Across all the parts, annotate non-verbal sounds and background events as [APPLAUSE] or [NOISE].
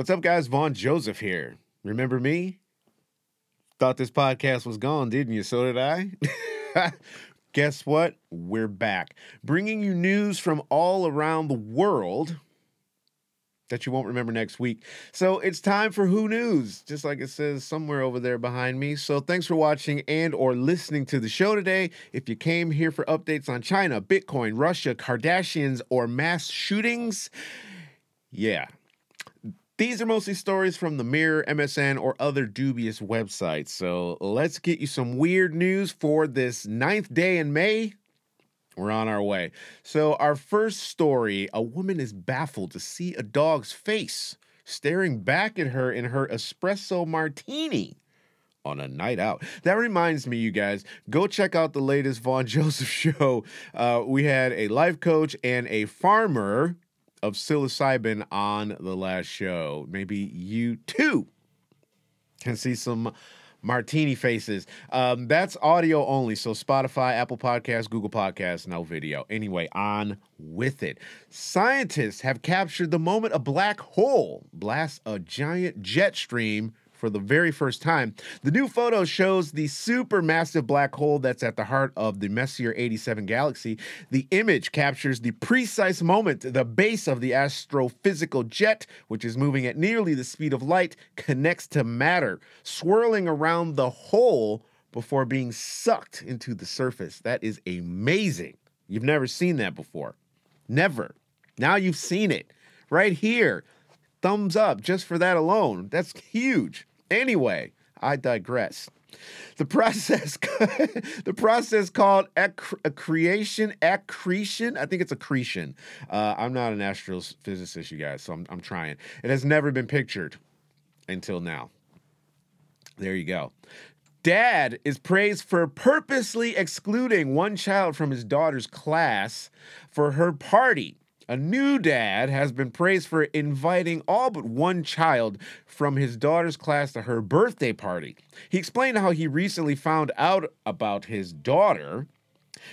What's up, guys? Vaughn Joseph here. Remember me? Thought this podcast was gone, didn't you? So did I. [LAUGHS] Guess what? We're back, bringing you news from all around the world that you won't remember next week. So it's time for Who KNews, just like it says somewhere over there behind me. So thanks for watching and or listening to the show today. If you came here for updates on China, Bitcoin, Russia, Kardashians, or mass shootings, yeah. These are mostly stories from the Mirror, MSN, or other dubious websites. So let's get you some weird news for this ninth day in May we're on our way. So, our first story a woman is baffled to see a dog's face staring back at her in her espresso martini on a night out. That reminds me, you guys, go check out the latest Vaughn [LAUGHS] Joseph show. Uh, we had a life coach and a farmer of psilocybin on the last show. Maybe you too can see some martini faces. Um, that's audio only. So Spotify, Apple Podcasts, Google Podcasts, no video. Anyway, on with it. Scientists have captured the moment a black hole blasts a giant jet stream for the very first time. The new photo shows the supermassive black hole that's at the heart of the Messier 87 galaxy. The image captures the precise moment the base of the astrophysical jet, which is moving at nearly the speed of light, connects to matter, swirling around the hole before being sucked into the surface. That is amazing. You've never seen that before. Never. Now you've seen it right here. Thumbs up just for that alone. That's huge. Anyway, I digress. The process, [LAUGHS] the process called accretion, accretion. I think it's accretion. Uh, I'm not an astrophysicist, you guys, so I'm, I'm trying. It has never been pictured until now. There you go. Dad is praised for purposely excluding one child from his daughter's class for her party a new dad has been praised for inviting all but one child from his daughter's class to her birthday party. He explained how he recently found out about his daughter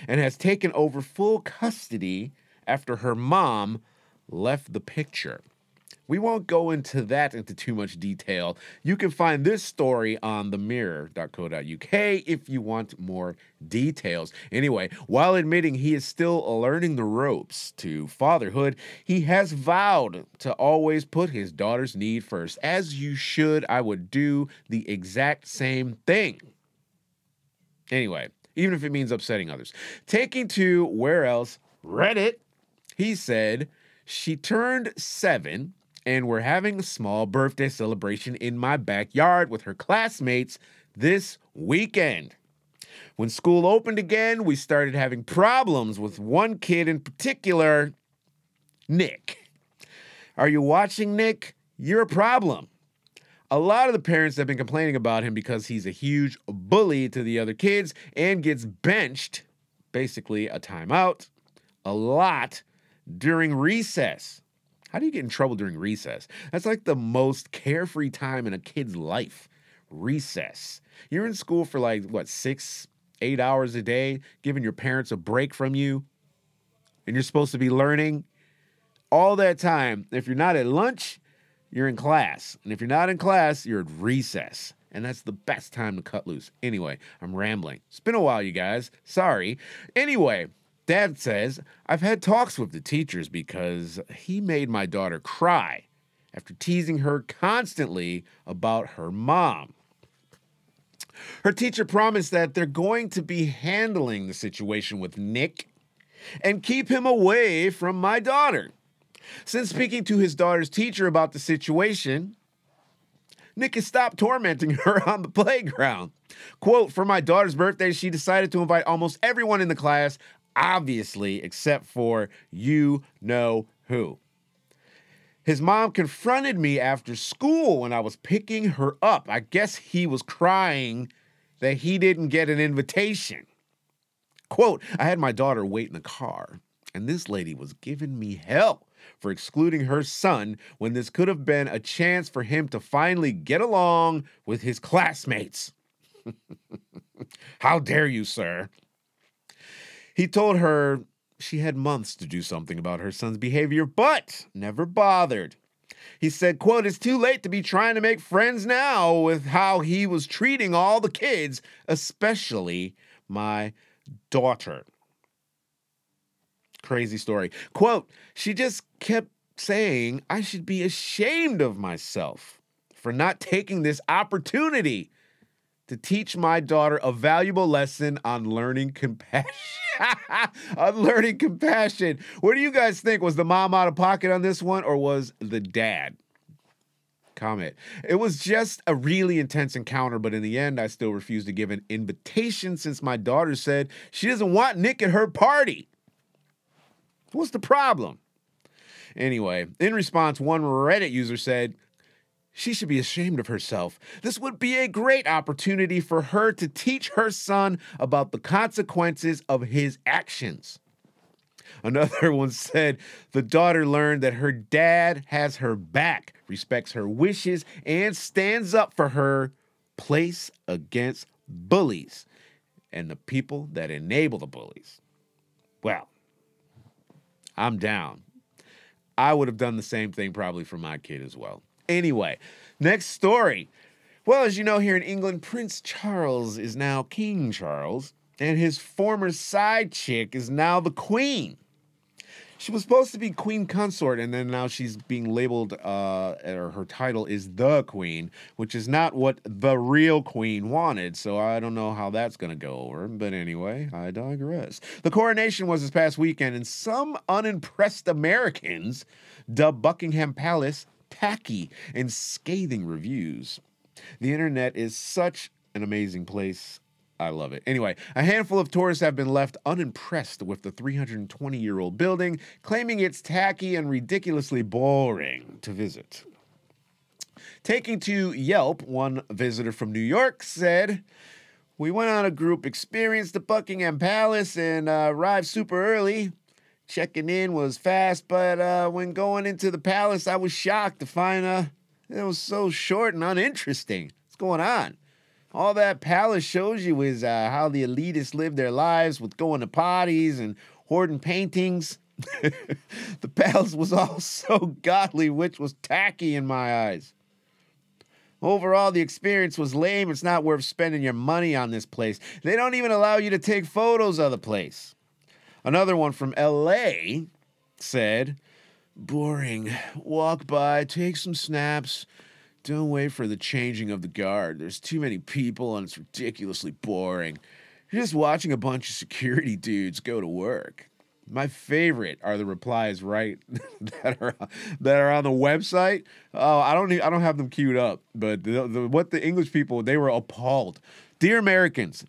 and has taken over full custody after her mom left the picture. We won't go into that into too much detail. You can find this story on themirror.co.uk if you want more details. Anyway, while admitting he is still learning the ropes to fatherhood, he has vowed to always put his daughter's need first. As you should, I would do the exact same thing. Anyway, even if it means upsetting others. Taking to where else? Reddit. He said, she turned seven and we're having a small birthday celebration in my backyard with her classmates this weekend. When school opened again, we started having problems with one kid in particular, Nick. Are you watching, Nick? You're a problem. A lot of the parents have been complaining about him because he's a huge bully to the other kids and gets benched, basically a timeout, a lot during recess. How do you get in trouble during recess? That's like the most carefree time in a kid's life. Recess. You're in school for like, what, six, eight hours a day, giving your parents a break from you, and you're supposed to be learning all that time. If you're not at lunch, you're in class. And if you're not in class, you're at recess. And that's the best time to cut loose. Anyway, I'm rambling. It's been a while, you guys. Sorry. Anyway, Dad says, I've had talks with the teachers because he made my daughter cry after teasing her constantly about her mom. Her teacher promised that they're going to be handling the situation with Nick and keep him away from my daughter. Since speaking to his daughter's teacher about the situation, Nick has stopped tormenting [LAUGHS] her on the playground. Quote, for my daughter's birthday, she decided to invite almost everyone in the class obviously, except for you know who. His mom confronted me after school when I was picking her up. I guess he was crying that he didn't get an invitation. Quote, I had my daughter wait in the car, and this lady was giving me hell for excluding her son when this could have been a chance for him to finally get along with his classmates. [LAUGHS] How dare you, sir? He told her she had months to do something about her son's behavior, but never bothered. He said, quote, it's too late to be trying to make friends now with how he was treating all the kids, especially my daughter. Crazy story. Quote, she just kept saying I should be ashamed of myself for not taking this opportunity to teach my daughter a valuable lesson on learning compassion. [LAUGHS] on learning compassion. What do you guys think? Was the mom out of pocket on this one or was the dad? Comment. It was just a really intense encounter, but in the end, I still refused to give an invitation since my daughter said she doesn't want Nick at her party. What's the problem? Anyway, in response, one Reddit user said, she should be ashamed of herself. This would be a great opportunity for her to teach her son about the consequences of his actions. Another [LAUGHS] one said the daughter learned that her dad has her back, respects her wishes, and stands up for her place against bullies and the people that enable the bullies. Well, I'm down. I would have done the same thing probably for my kid as well. Anyway, next story. Well, as you know, here in England, Prince Charles is now King Charles, and his former side chick is now the Queen. She was supposed to be Queen Consort, and then now she's being labeled, uh, or her title is the Queen, which is not what the real Queen wanted. So I don't know how that's going to go over. But anyway, I digress. The coronation was this past weekend, and some unimpressed Americans dubbed Buckingham Palace tacky and scathing reviews. The internet is such an amazing place. I love it. Anyway, a handful of tourists have been left unimpressed with the 320 year old building, claiming it's tacky and ridiculously boring to visit. Taking to Yelp, one visitor from New York said, We went on a group experience to Buckingham Palace and uh, arrived super early. Checking in was fast, but uh, when going into the palace, I was shocked to find uh, it was so short and uninteresting. What's going on? All that palace shows you is uh, how the elitists live their lives with going to parties and hoarding paintings. [LAUGHS] the palace was all [LAUGHS] so godly, which was tacky in my eyes. Overall, the experience was lame. It's not worth spending your money on this place. They don't even allow you to take photos of the place. Another one from LA said, Boring. Walk by, take some snaps. Don't wait for the changing of the guard. There's too many people and it's ridiculously boring. You're just watching a bunch of security dudes go to work. My favorite are the replies right [LAUGHS] that are that are on the website. Oh, I don't need, I don't have them queued up, but the, the, what the English people they were appalled. Dear Americans,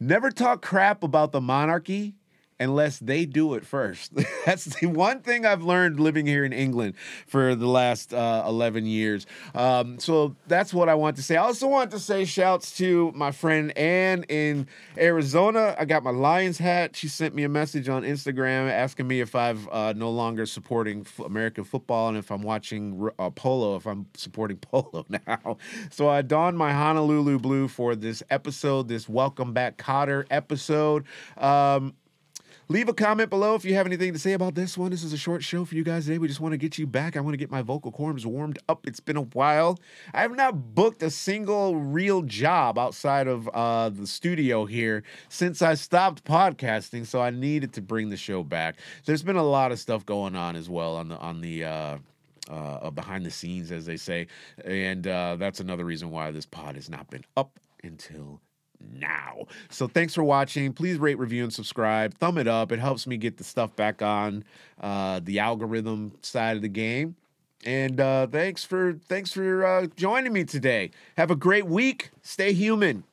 never talk crap about the monarchy unless they do it first. [LAUGHS] that's the one thing I've learned living here in England for the last uh, 11 years. Um, so that's what I want to say. I also want to say shouts to my friend Ann in Arizona. I got my Lions hat. She sent me a message on Instagram asking me if I've uh, no longer supporting f- American football and if I'm watching uh, polo, if I'm supporting [LAUGHS] polo now. So I donned my Honolulu blue for this episode, this Welcome Back Kotter episode. Um, Leave a comment below if you have anything to say about this one. This is a short show for you guys today. We just want to get you back. I want to get my vocal cords warmed up. It's been a while. I have not booked a single real job outside of uh, the studio here since I stopped podcasting, so I needed to bring the show back. There's been a lot of stuff going on as well on the on the uh, uh, behind the scenes, as they say, and uh, that's another reason why this pod has not been up until now. So thanks for watching. Please rate, review, and subscribe. Thumb it up. It helps me get the stuff back on uh, the algorithm side of the game. And uh, thanks for thanks for uh, joining me today. Have a great week. Stay human.